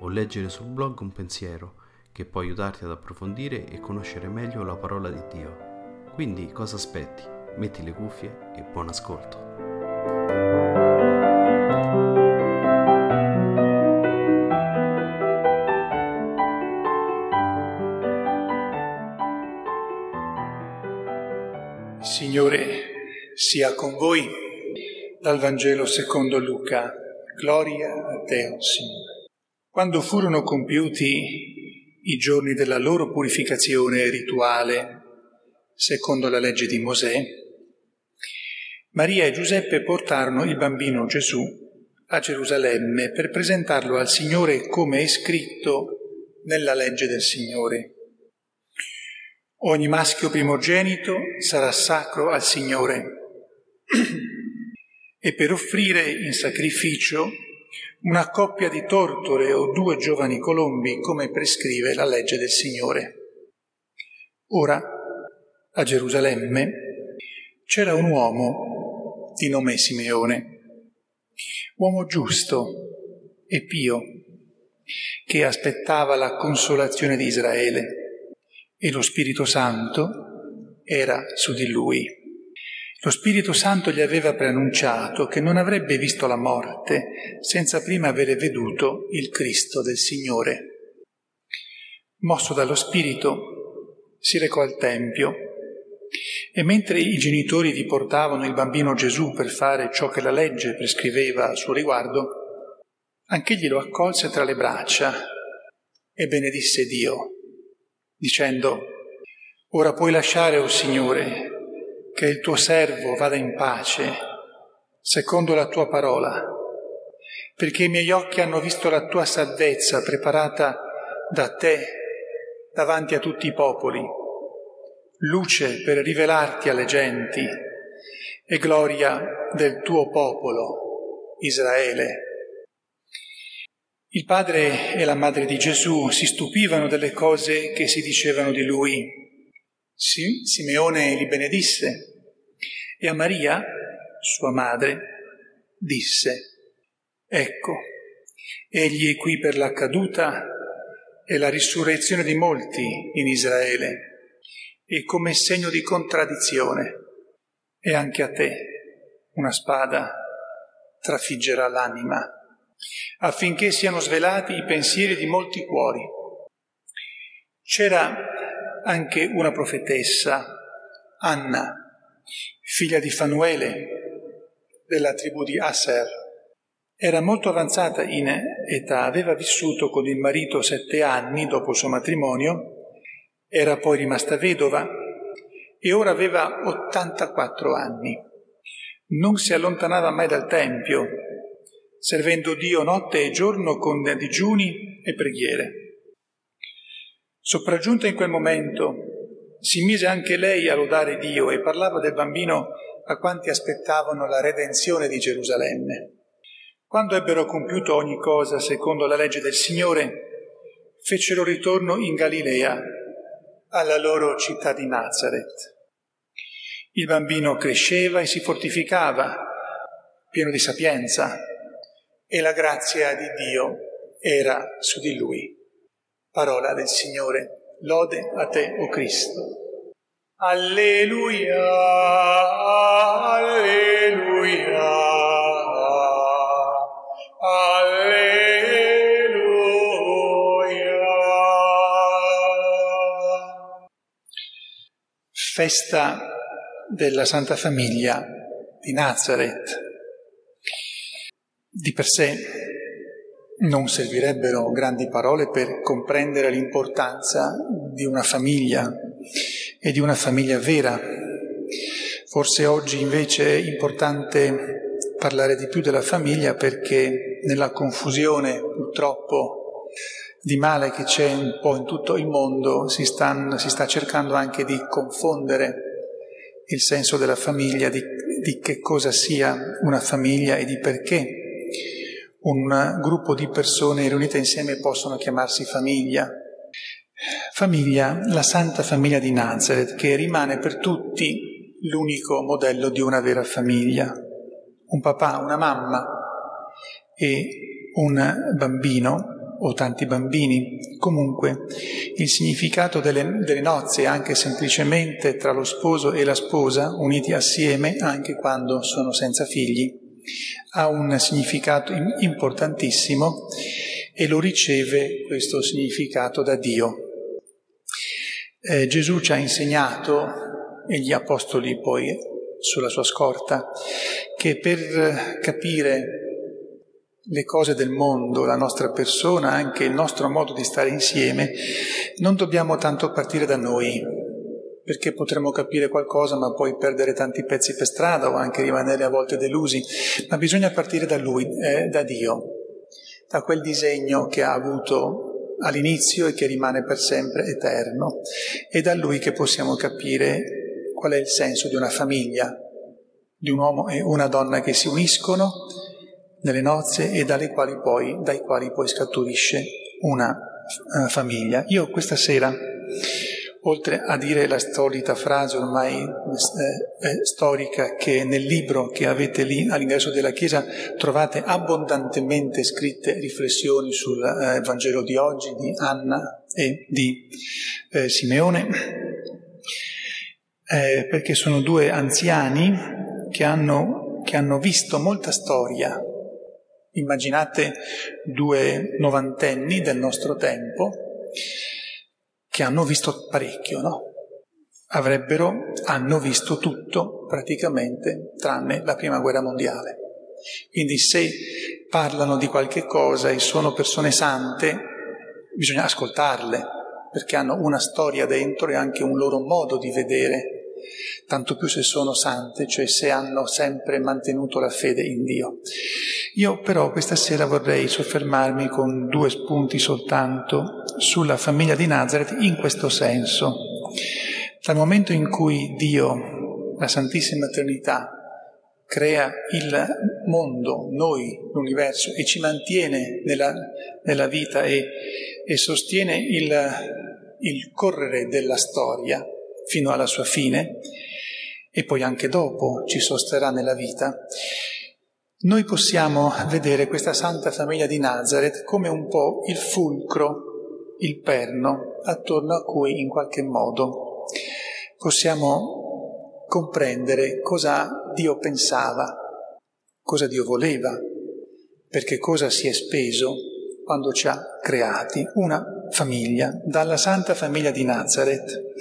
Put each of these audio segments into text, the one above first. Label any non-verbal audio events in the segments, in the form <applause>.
o leggere sul blog un pensiero che può aiutarti ad approfondire e conoscere meglio la parola di Dio. Quindi cosa aspetti? Metti le cuffie e buon ascolto. Signore sia con voi dal Vangelo secondo Luca. Gloria a te, Signore. Quando furono compiuti i giorni della loro purificazione rituale, secondo la legge di Mosè, Maria e Giuseppe portarono il bambino Gesù a Gerusalemme per presentarlo al Signore come è scritto nella legge del Signore. Ogni maschio primogenito sarà sacro al Signore <clears throat> e per offrire in sacrificio una coppia di tortore o due giovani colombi come prescrive la legge del Signore. Ora, a Gerusalemme, c'era un uomo di nome Simeone, uomo giusto e pio, che aspettava la consolazione di Israele e lo Spirito Santo era su di lui. Lo Spirito Santo gli aveva preannunciato che non avrebbe visto la morte senza prima avere veduto il Cristo del Signore. Mosso dallo Spirito, si recò al Tempio e mentre i genitori vi portavano il bambino Gesù per fare ciò che la legge prescriveva a suo riguardo, anch'egli lo accolse tra le braccia e benedisse Dio dicendo, Ora puoi lasciare, o oh Signore, che il tuo servo vada in pace, secondo la tua parola, perché i miei occhi hanno visto la tua salvezza preparata da te davanti a tutti i popoli, luce per rivelarti alle genti e gloria del tuo popolo, Israele. Il padre e la madre di Gesù si stupivano delle cose che si dicevano di lui. Sì, Simeone li benedisse e a Maria, sua madre, disse, Ecco, egli è qui per la caduta e la risurrezione di molti in Israele e come segno di contraddizione. E anche a te una spada trafiggerà l'anima affinché siano svelati i pensieri di molti cuori. C'era anche una profetessa, Anna, figlia di Fanuele, della tribù di Aser. Era molto avanzata in età, aveva vissuto con il marito sette anni dopo il suo matrimonio, era poi rimasta vedova e ora aveva 84 anni. Non si allontanava mai dal Tempio, servendo Dio notte e giorno con digiuni e preghiere. Sopraggiunta in quel momento, si mise anche lei a lodare Dio e parlava del bambino a quanti aspettavano la redenzione di Gerusalemme. Quando ebbero compiuto ogni cosa secondo la legge del Signore, fecero ritorno in Galilea, alla loro città di Nazareth. Il bambino cresceva e si fortificava, pieno di sapienza, e la grazia di Dio era su di lui. Parola del Signore. Lode a te, o oh Cristo. Alleluia, alleluia, alleluia. Festa della Santa Famiglia di Nazareth. Di per sé non servirebbero grandi parole per comprendere l'importanza di una famiglia e di una famiglia vera. Forse oggi invece è importante parlare di più della famiglia perché nella confusione purtroppo di male che c'è un po' in tutto il mondo si, stanno, si sta cercando anche di confondere il senso della famiglia, di, di che cosa sia una famiglia e di perché un gruppo di persone riunite insieme possono chiamarsi famiglia. Famiglia, la santa famiglia di Nazareth, che rimane per tutti l'unico modello di una vera famiglia. Un papà, una mamma e un bambino o tanti bambini. Comunque, il significato delle, delle, nozze, anche semplicemente tra lo sposo e la sposa, uniti assieme anche quando sono senza figli, ha un significato importantissimo e lo riceve questo significato da Dio. Eh, Gesù ci ha insegnato, e gli apostoli poi sulla sua scorta, che per capire le cose del mondo, la nostra persona, anche il nostro modo di stare insieme, non dobbiamo tanto partire da noi, perché potremmo capire qualcosa ma poi perdere tanti pezzi per strada o anche rimanere a volte delusi, ma bisogna partire da Lui, eh, da Dio, da quel disegno che ha avuto all'inizio e che rimane per sempre eterno. È da Lui che possiamo capire qual è il senso di una famiglia, di un uomo e una donna che si uniscono nelle nozze e poi, dai quali poi scaturisce una uh, famiglia. Io questa sera oltre a dire la solita frase ormai eh, eh, storica che nel libro che avete lì all'ingresso della Chiesa trovate abbondantemente scritte riflessioni sul eh, Vangelo di oggi di Anna e di eh, Simeone, eh, perché sono due anziani che hanno, che hanno visto molta storia. Immaginate due novantenni del nostro tempo che hanno visto parecchio, no? Avrebbero, hanno visto tutto praticamente tranne la prima guerra mondiale. Quindi se parlano di qualche cosa e sono persone sante, bisogna ascoltarle, perché hanno una storia dentro e anche un loro modo di vedere tanto più se sono sante, cioè se hanno sempre mantenuto la fede in Dio. Io però questa sera vorrei soffermarmi con due spunti soltanto sulla famiglia di Nazareth in questo senso. Dal momento in cui Dio, la Santissima Trinità, crea il mondo, noi, l'universo, e ci mantiene nella, nella vita e, e sostiene il, il correre della storia, fino alla sua fine e poi anche dopo ci sosterrà nella vita, noi possiamo vedere questa santa famiglia di Nazareth come un po' il fulcro, il perno attorno a cui in qualche modo possiamo comprendere cosa Dio pensava, cosa Dio voleva, perché cosa si è speso quando ci ha creati, una famiglia, dalla santa famiglia di Nazareth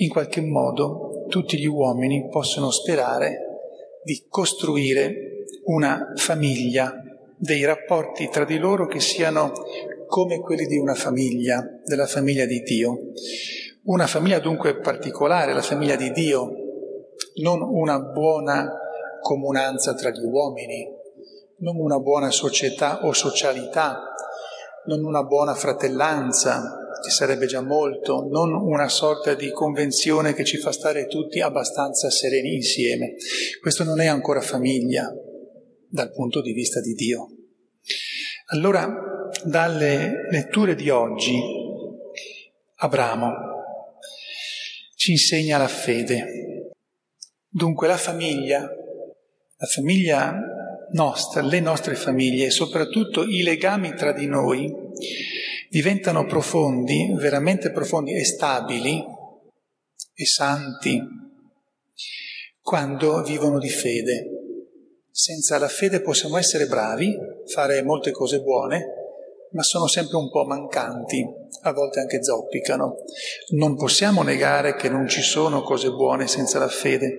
in qualche modo tutti gli uomini possono sperare di costruire una famiglia, dei rapporti tra di loro che siano come quelli di una famiglia, della famiglia di Dio. Una famiglia dunque particolare, la famiglia di Dio, non una buona comunanza tra gli uomini, non una buona società o socialità, non una buona fratellanza, ci sarebbe già molto, non una sorta di convenzione che ci fa stare tutti abbastanza sereni insieme. Questo non è ancora famiglia dal punto di vista di Dio. Allora, dalle letture di oggi, Abramo ci insegna la fede. Dunque la famiglia, la famiglia nostra, le nostre famiglie e soprattutto i legami tra di noi diventano profondi, veramente profondi e stabili e santi quando vivono di fede. Senza la fede possiamo essere bravi, fare molte cose buone, ma sono sempre un po' mancanti, a volte anche zoppicano. Non possiamo negare che non ci sono cose buone senza la fede,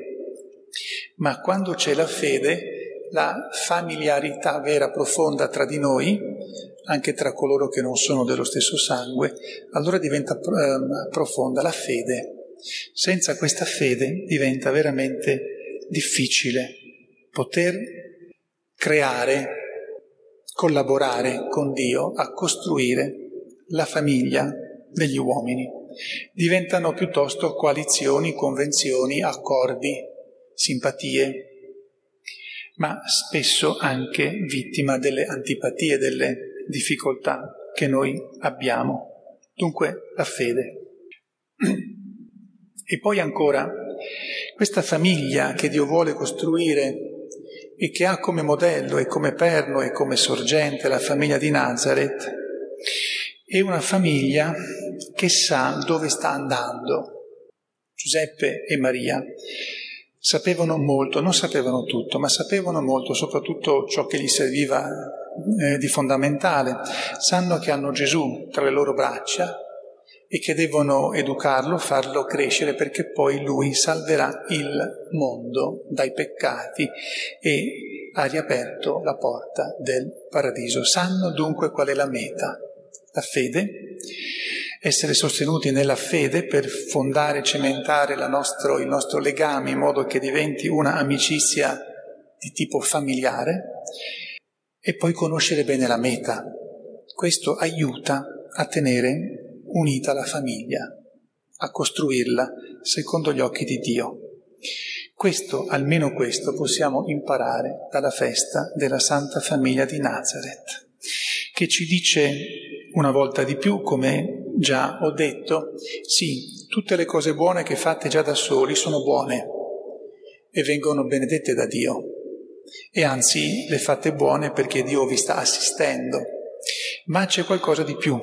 ma quando c'è la fede, la familiarità vera, profonda tra di noi, anche tra coloro che non sono dello stesso sangue, allora diventa eh, profonda la fede. Senza questa fede diventa veramente difficile poter creare, collaborare con Dio a costruire la famiglia degli uomini. Diventano piuttosto coalizioni, convenzioni, accordi, simpatie, ma spesso anche vittima delle antipatie, delle difficoltà che noi abbiamo. Dunque la fede. E poi ancora, questa famiglia che Dio vuole costruire e che ha come modello e come perno e come sorgente la famiglia di Nazareth, è una famiglia che sa dove sta andando. Giuseppe e Maria sapevano molto, non sapevano tutto, ma sapevano molto, soprattutto ciò che gli serviva eh, di fondamentale. Sanno che hanno Gesù tra le loro braccia e che devono educarlo, farlo crescere perché poi lui salverà il mondo dai peccati e ha riaperto la porta del paradiso. Sanno dunque qual è la meta, la fede, essere sostenuti nella fede per fondare, cementare nostro, il nostro legame in modo che diventi una amicizia di tipo familiare e poi conoscere bene la meta. Questo aiuta a tenere unita la famiglia, a costruirla secondo gli occhi di Dio. Questo, almeno questo, possiamo imparare dalla festa della Santa Famiglia di Nazareth, che ci dice una volta di più, come già ho detto, sì, tutte le cose buone che fate già da soli sono buone e vengono benedette da Dio. E anzi, le fate buone perché Dio vi sta assistendo. Ma c'è qualcosa di più,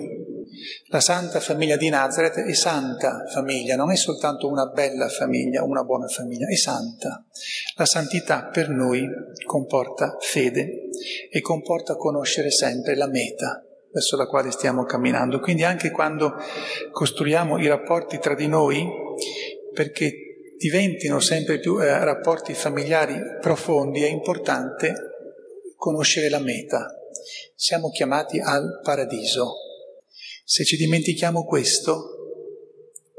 la Santa Famiglia di Nazareth è santa famiglia, non è soltanto una bella famiglia, una buona famiglia, è santa. La santità per noi comporta fede e comporta conoscere sempre la meta verso la quale stiamo camminando. Quindi anche quando costruiamo i rapporti tra di noi, perché diventino sempre più eh, rapporti familiari profondi, è importante conoscere la meta. Siamo chiamati al paradiso, se ci dimentichiamo questo,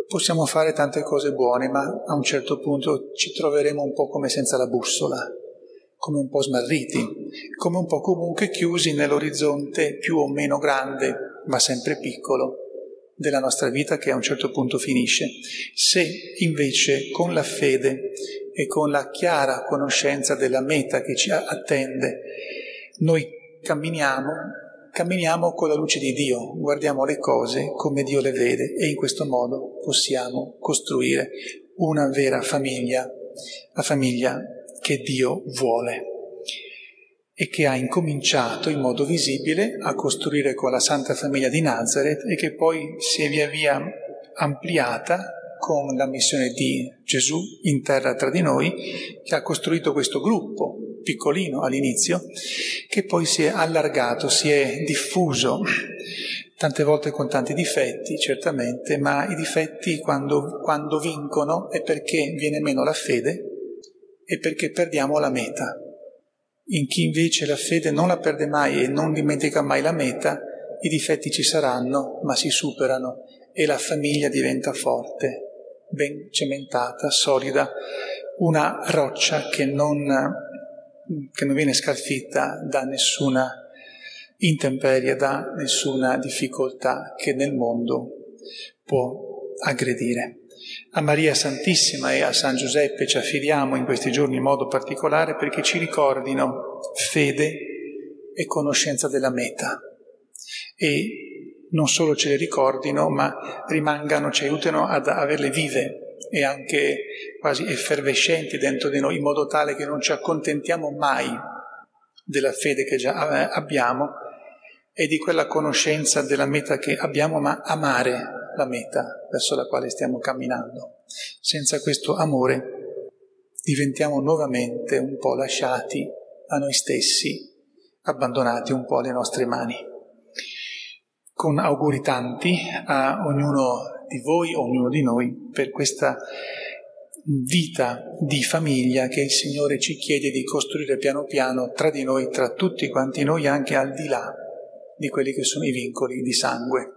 possiamo fare tante cose buone, ma a un certo punto ci troveremo un po' come senza la bussola, come un po' smarriti, come un po' comunque chiusi nell'orizzonte più o meno grande, ma sempre piccolo, della nostra vita che a un certo punto finisce. Se invece con la fede e con la chiara conoscenza della meta che ci attende, noi camminiamo, camminiamo con la luce di Dio, guardiamo le cose come Dio le vede e in questo modo possiamo costruire una vera famiglia, la famiglia che Dio vuole e che ha incominciato in modo visibile a costruire con la Santa Famiglia di Nazareth e che poi si è via via ampliata con la missione di Gesù in terra tra di noi, che ha costruito questo gruppo piccolino all'inizio, che poi si è allargato, si è diffuso, tante volte con tanti difetti, certamente, ma i difetti quando, quando vincono è perché viene meno la fede e perché perdiamo la meta. In chi invece la fede non la perde mai e non dimentica mai la meta, i difetti ci saranno, ma si superano e la famiglia diventa forte, ben cementata, solida, una roccia che non che non viene scalfitta da nessuna intemperie, da nessuna difficoltà che nel mondo può aggredire. A Maria Santissima e a San Giuseppe ci affidiamo in questi giorni in modo particolare perché ci ricordino fede e conoscenza della meta. E non solo ce le ricordino, ma rimangano, ci aiutano ad averle vive e anche quasi effervescenti dentro di noi, in modo tale che non ci accontentiamo mai della fede che già abbiamo e di quella conoscenza della meta che abbiamo, ma amare la meta verso la quale stiamo camminando. Senza questo amore diventiamo nuovamente un po' lasciati a noi stessi, abbandonati un po' alle nostre mani. Con auguri tanti a ognuno di voi, ognuno di noi, per questa vita di famiglia che il Signore ci chiede di costruire piano piano tra di noi, tra tutti quanti noi, anche al di là di quelli che sono i vincoli di sangue.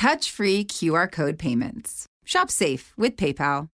Touch free QR code payments. Shop safe with PayPal.